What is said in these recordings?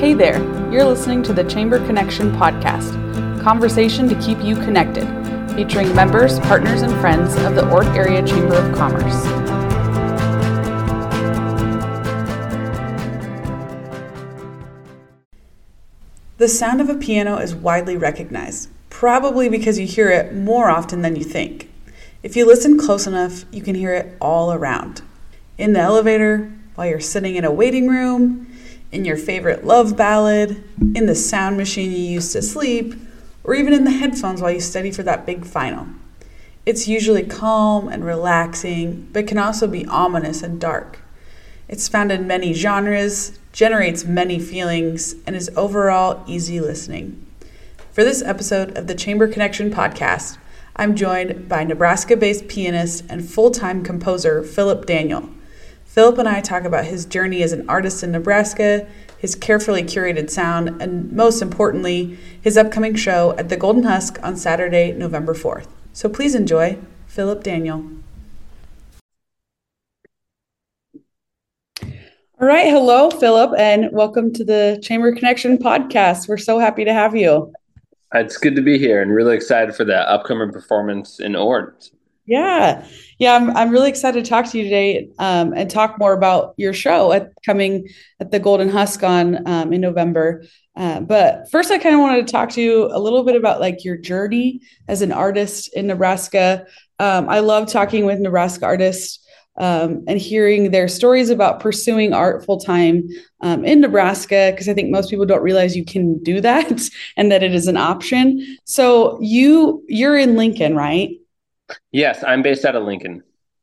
Hey there, you're listening to the Chamber Connection podcast, conversation to keep you connected, featuring members, partners, and friends of the Ord Area Chamber of Commerce. The sound of a piano is widely recognized, probably because you hear it more often than you think. If you listen close enough, you can hear it all around. In the elevator, while you're sitting in a waiting room, in your favorite love ballad, in the sound machine you use to sleep, or even in the headphones while you study for that big final. It's usually calm and relaxing, but can also be ominous and dark. It's found in many genres, generates many feelings, and is overall easy listening. For this episode of the Chamber Connection podcast, I'm joined by Nebraska based pianist and full time composer Philip Daniel. Philip and I talk about his journey as an artist in Nebraska, his carefully curated sound, and most importantly, his upcoming show at the Golden Husk on Saturday, November 4th. So please enjoy Philip Daniel. All right. Hello, Philip, and welcome to the Chamber Connection podcast. We're so happy to have you. It's good to be here and really excited for the upcoming performance in Ord. Yeah. Yeah, I'm, I'm really excited to talk to you today um, and talk more about your show at coming at the Golden Husk on um, in November. Uh, but first, I kind of wanted to talk to you a little bit about like your journey as an artist in Nebraska. Um, I love talking with Nebraska artists um, and hearing their stories about pursuing art full time um, in Nebraska, because I think most people don't realize you can do that and that it is an option. So you you're in Lincoln, right? Yes, I'm based out of Lincoln.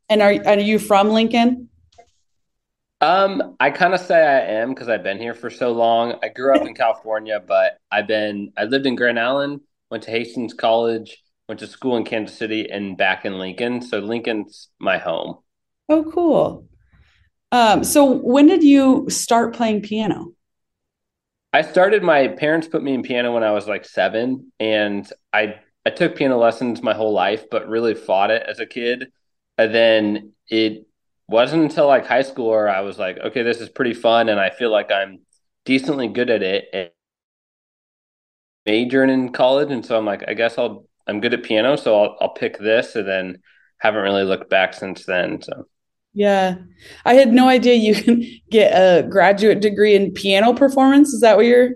And are are you from Lincoln? Um, I kind of say I am because I've been here for so long. I grew up in California, but I've been I lived in Grand Island, went to Hastings College, went to school in Kansas City, and back in Lincoln. So Lincoln's my home. Oh, cool. Um, so when did you start playing piano? I started. My parents put me in piano when I was like seven, and I I took piano lessons my whole life, but really fought it as a kid. And then it wasn't until like high school where I was like, okay, this is pretty fun, and I feel like I'm decently good at it. And majoring in college, and so I'm like, I guess I'll I'm good at piano, so I'll I'll pick this, and then haven't really looked back since then. So. Yeah. I had no idea you can get a graduate degree in piano performance. Is that what you're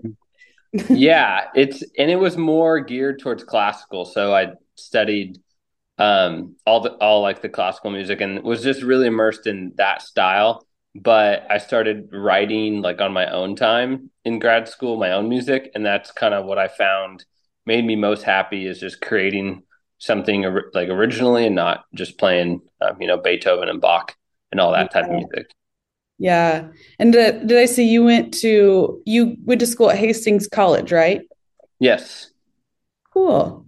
yeah, it's and it was more geared towards classical. So I studied um all the all like the classical music and was just really immersed in that style. But I started writing like on my own time in grad school, my own music, and that's kind of what I found made me most happy is just creating something like originally and not just playing um, you know Beethoven and Bach and all that type of music. Yeah. And did, did I see you went to you went to school at Hastings College, right? Yes. Cool.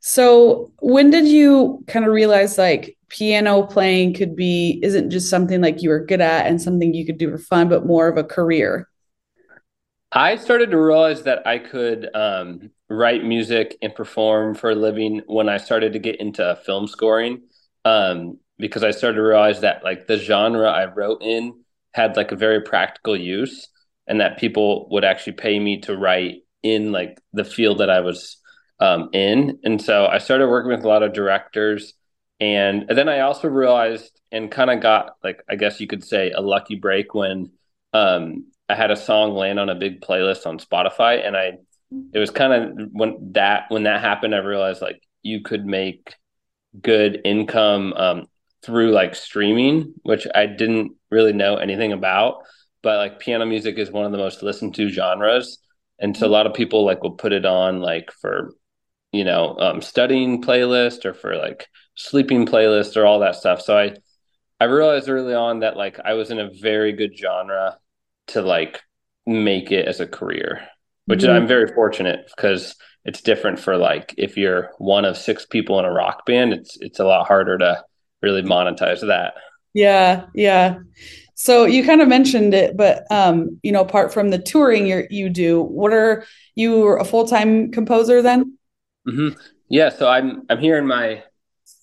So when did you kind of realize like piano playing could be isn't just something like you were good at and something you could do for fun, but more of a career? I started to realize that I could um, write music and perform for a living when I started to get into film scoring. Um, because I started to realize that like the genre I wrote in had like a very practical use and that people would actually pay me to write in like the field that I was um, in. And so I started working with a lot of directors. And, and then I also realized and kind of got like, I guess you could say a lucky break when um, I had a song land on a big playlist on Spotify. And I, it was kind of when that, when that happened, I realized like you could make good income um, through like streaming, which I didn't really know anything about. But like piano music is one of the most listened to genres. And so a lot of people like will put it on like for, you know, um, studying playlist or for like sleeping playlist or all that stuff. So I, I realized early on that like I was in a very good genre to like make it as a career, which mm-hmm. I'm very fortunate because it's different for like if you're one of six people in a rock band, it's it's a lot harder to really monetize that. Yeah, yeah. So you kind of mentioned it, but um, you know, apart from the touring you you do, what are you a full time composer then? Mm-hmm. Yeah, so I'm I'm here in my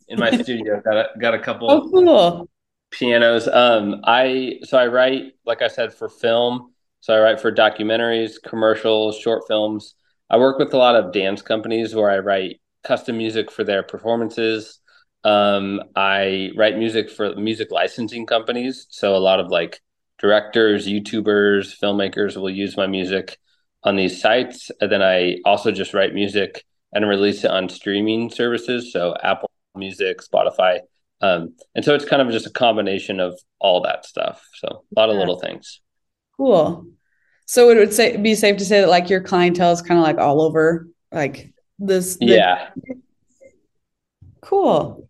in my studio. Got a, got a couple. Oh, cool. Pianos. Um, I so I write like I said for film, So I write for documentaries, commercials, short films. I work with a lot of dance companies where I write custom music for their performances. Um, I write music for music licensing companies. So a lot of like directors, YouTubers, filmmakers will use my music on these sites. And then I also just write music and release it on streaming services. So Apple Music, Spotify. Um, and so it's kind of just a combination of all that stuff. So a lot of little things. Cool. So it would say be safe to say that like your clientele is kind of like all over like this. The- yeah. Cool.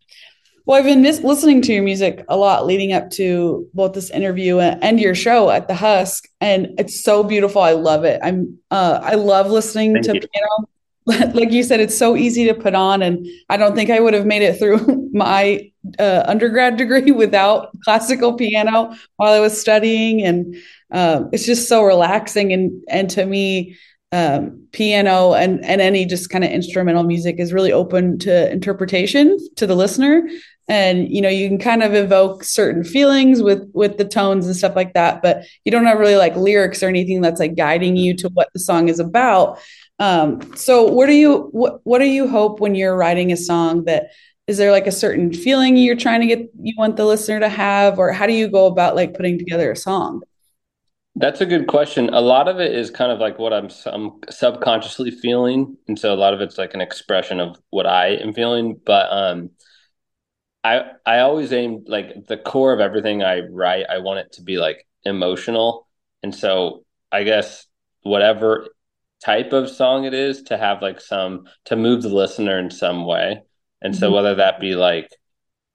Well, I've been mis- listening to your music a lot leading up to both this interview and your show at the Husk, and it's so beautiful. I love it. I'm uh, I love listening Thank to you. piano. like you said, it's so easy to put on, and I don't think I would have made it through my uh, undergrad degree without classical piano while I was studying, and um, it's just so relaxing. And and to me, um, piano and and any just kind of instrumental music is really open to interpretation to the listener. And you know you can kind of evoke certain feelings with with the tones and stuff like that but you don't have really like lyrics or anything that's like guiding you to what the song is about. Um, so what do you what, what do you hope when you're writing a song that is there like a certain feeling you're trying to get you want the listener to have? Or how do you go about like putting together a song that's a good question. A lot of it is kind of like what I'm, I'm subconsciously feeling, and so a lot of it's like an expression of what I am feeling. But um, I I always aim like the core of everything I write. I want it to be like emotional, and so I guess whatever type of song it is to have like some to move the listener in some way. And so mm-hmm. whether that be like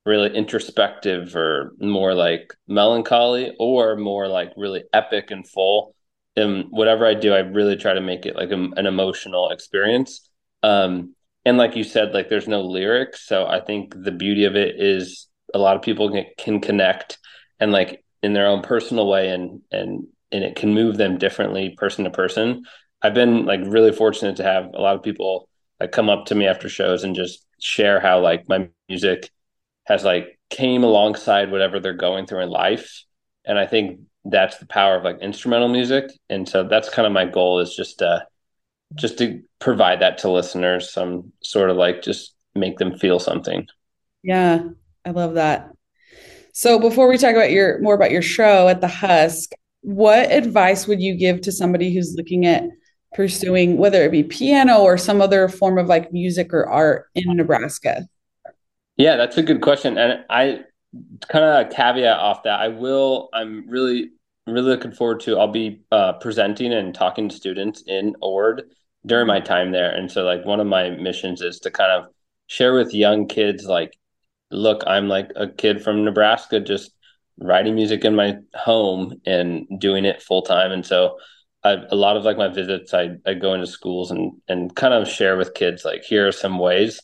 really introspective or more like melancholy or more like really epic and full, and whatever I do, I really try to make it like a, an emotional experience. Um, and like you said like there's no lyrics. So i think the beauty of it is a lot of people can, can connect and like in their own personal way and and and it can move them differently person to person. I've been like really fortunate to have a lot of people like come up to me after shows and just share how like my music has like came alongside whatever they're going through in life. And i think that's the power of like instrumental music. And so that's kind of my goal is just to just to provide that to listeners some sort of like just make them feel something. Yeah i love that. So before we talk about your more about your show at the husk what advice would you give to somebody who's looking at pursuing whether it be piano or some other form of like music or art in nebraska yeah that's a good question and i kind of caveat off that i will i'm really really looking forward to i'll be uh, presenting and talking to students in ord during my time there. And so like one of my missions is to kind of share with young kids like look, I'm like a kid from Nebraska just writing music in my home and doing it full time. And so I, a lot of like my visits, I, I go into schools and, and kind of share with kids, like, here are some ways.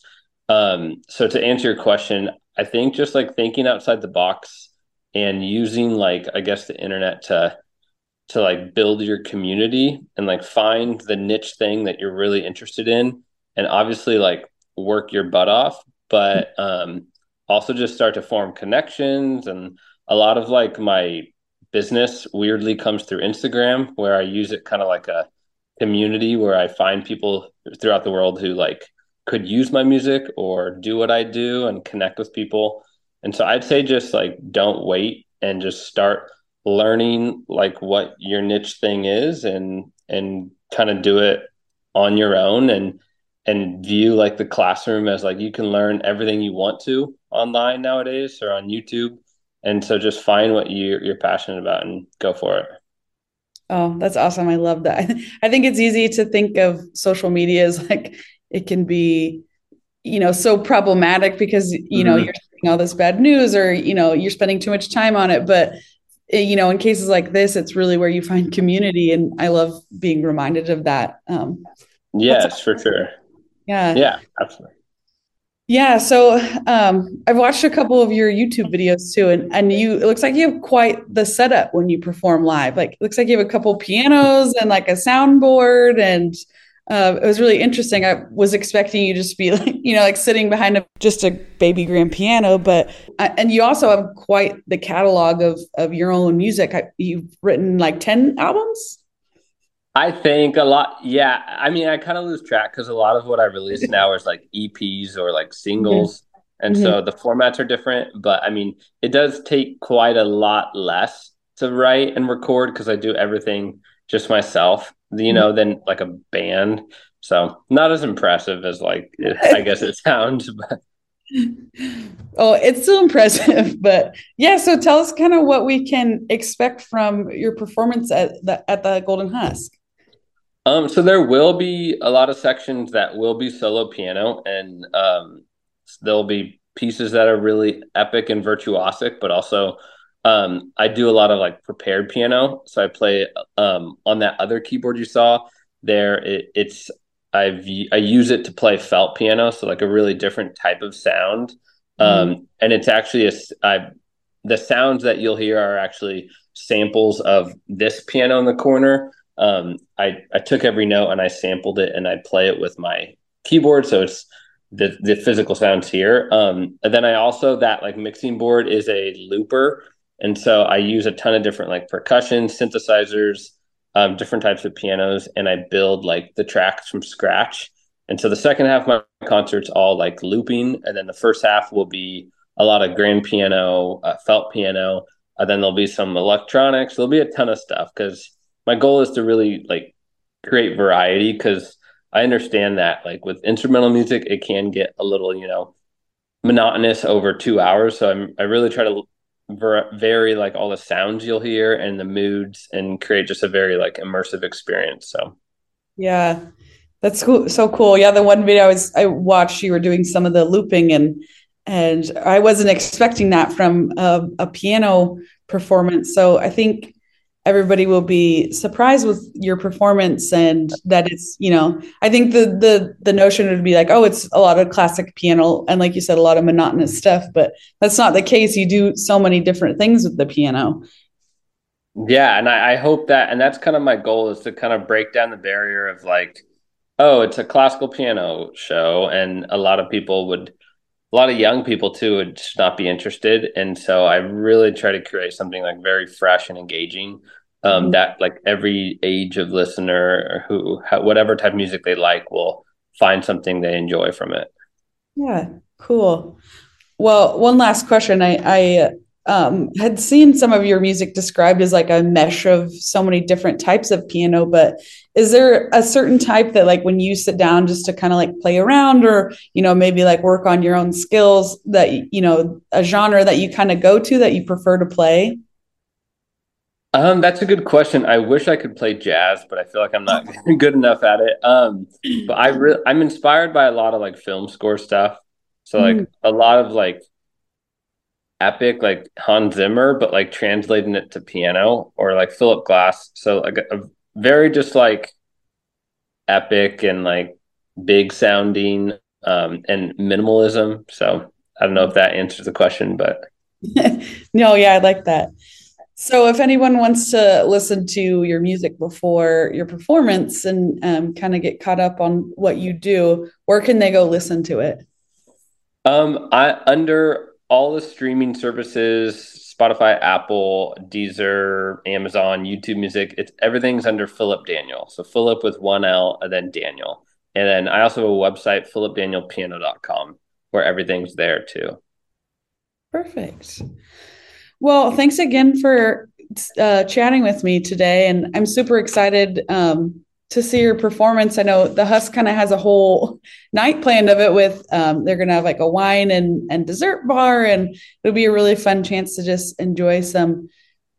Um, so to answer your question, I think just like thinking outside the box and using like, I guess the internet to to like build your community and like find the niche thing that you're really interested in and obviously like work your butt off but um also just start to form connections and a lot of like my business weirdly comes through Instagram where I use it kind of like a community where I find people throughout the world who like could use my music or do what I do and connect with people. And so I'd say just like don't wait and just start learning like what your niche thing is and and kind of do it on your own and and view like the classroom as like you can learn everything you want to online nowadays or on YouTube. And so just find what you, you're passionate about and go for it. Oh, that's awesome. I love that. I think it's easy to think of social media as like it can be, you know, so problematic because, you know, mm-hmm. you're seeing all this bad news or, you know, you're spending too much time on it. But Eh, you know in cases like this it's really where you find community. And i love being reminded of that um yes for sure. Yeah. Yeah absolutely. Yeah so um i've watched a couple of your youtube videos too. And and you it looks like you have quite the setup when you perform live. Like it looks like you have a couple pianos and like a soundboard and uh, it was really interesting. I was expecting you just to be like, you know, like sitting behind a, just a baby grand piano, but and you also have quite the catalog of of your own music. I, you've written like ten albums. I think a lot. Yeah, I mean, I kind of lose track because a lot of what I release now is like EPs or like singles, mm-hmm. and mm-hmm. so the formats are different. But I mean, it does take quite a lot less to write and record because I do everything just myself. You mm-hmm. know, than like a band. So not as impressive as like it, I guess it sounds, but. Oh, it's still impressive, but yeah. So tell us kind of what we can expect from your performance at the at the Golden Husk. Um, so there will be a lot of sections that will be solo piano, and um, there'll be pieces that are really epic and virtuosic, but also um, I do a lot of like prepared piano. So I play um, on that other keyboard you saw there. It, it's I've I use it to play felt piano, so like a really different type of sound. Um, mm-hmm. and it's actually a I, the sounds that you'll hear are actually samples of this piano in the corner um, I I took every note and I sampled it and I play it with my keyboard, so it's the the physical sounds here. Um, and then I also that like mixing board is a looper, and so I use a ton of different like percussion synthesizers, um, different types of pianos, and I build like the tracks from scratch. And so the second half of my concert's all like looping, and then the first half will be a lot of grand piano, uh, felt piano, and then there'll be some electronics. There'll be a ton of stuff because my goal is to really like create variety because I understand that like with instrumental music, it can get a little, you know, monotonous over two hours. So I'm, I really try to vary like all the sounds you'll hear and the moods and create just a very like immersive experience. So, yeah, that's cool. So cool. Yeah. The one video I was, I watched, you were doing some of the looping and, and I wasn't expecting that from a, a piano performance. So I think everybody will be surprised with your performance and that it's you know i think the the the notion would be like oh it's a lot of classic piano and like you said a lot of monotonous stuff but that's not the case. You do so many different things with the piano. Yeah and I, I hope that and that's kind of my goal is to kind of break down the barrier of like oh it's a classical piano show and a lot of people would a lot of young people too would just not be interested. And so i really try to create something like very fresh and engaging um, mm-hmm. that like every age of listener who whatever type of music they like will find something they enjoy from it. Yeah cool. Well one last question. I i um, had seen some of your music described as like a mesh of so many different types of piano, but is there a certain type that like when you sit down just to kind of like play around or, you know, maybe like work on your own skills that, you know, a genre that you kind of go to that you prefer to play? Um, that's a good question. I wish I could play jazz, but I feel like I'm not good enough at it. Um, but I really, I'm inspired by a lot of like film score stuff. So like mm. a lot of like epic like Hans Zimmer, but like translating it to piano or like Philip Glass. So like a, a very just like epic and like big sounding um, and minimalism. So I don't know if that answers the question, but no, yeah, I like that. So, if anyone wants to listen to your music before your performance and um, kind of get caught up on what you do, where can they go listen to it? Um, I under all the streaming services Spotify, Apple, Deezer, Amazon, YouTube Music. It's everything's under Philip Daniel. So Philip with one L and then Daniel. And then I also have a website, philipdanielpiano.com, where everything's there too. Perfect. Well, thanks again for uh, chatting with me today. And I'm super excited um, to see your performance. I know the Husk kind of has a whole night planned of it with um, they're to have like a wine and, and dessert bar, and it'll be a really fun chance to just enjoy some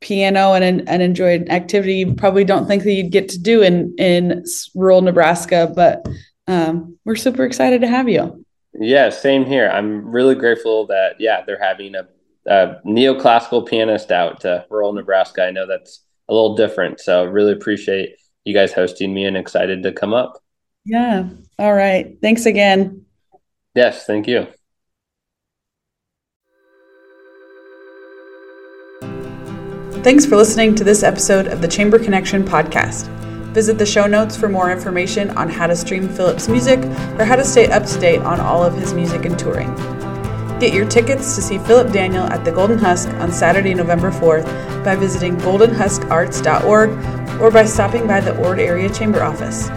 piano and and enjoy an activity you probably don't think that you'd get to do in in rural Nebraska, but um, we're super excited to have you. Yeah, same here. I'm really grateful that yeah they're having a, a neoclassical pianist out to rural Nebraska. I know that's a little different, so really appreciate you guys hosting me and excited to come up. Yeah. All right. Thanks again. Yes. Thank you. Thanks for listening to this episode of the Chamber Connection podcast. Visit the show notes for more information on how to stream Philip's music or how to stay up to date on all of his music and touring. Get your tickets to see Philip Daniel at the Golden Husk on Saturday, November 4th by visiting goldenhuskarts.org or by stopping by the Ord Area Chamber office.